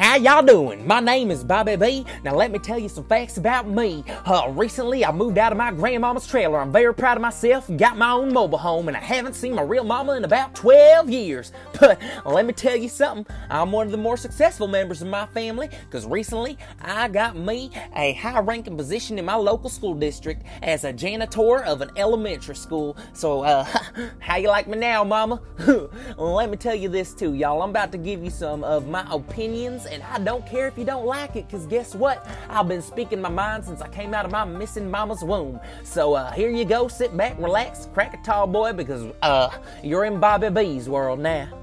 How y'all doing? My name is Bobby B. Now let me tell you some facts about me. Uh, recently, I moved out of my grandmama's trailer. I'm very proud of myself. Got my own mobile home, and I haven't seen my real mama in about 12 years. But let me tell you something. I'm one of the more successful members of my family because recently I got me a high-ranking position in my local school district as a janitor of an elementary school. So, uh, how you like me now, mama? let me tell you this too, y'all. I'm about to give you some of my opinions, and I don't care if you don't like it, because guess what? I've been speaking my mind since I came out of my missing mama's womb. So uh, here you go, sit back, relax, crack a tall boy, because uh, you're in Bobby B's world now.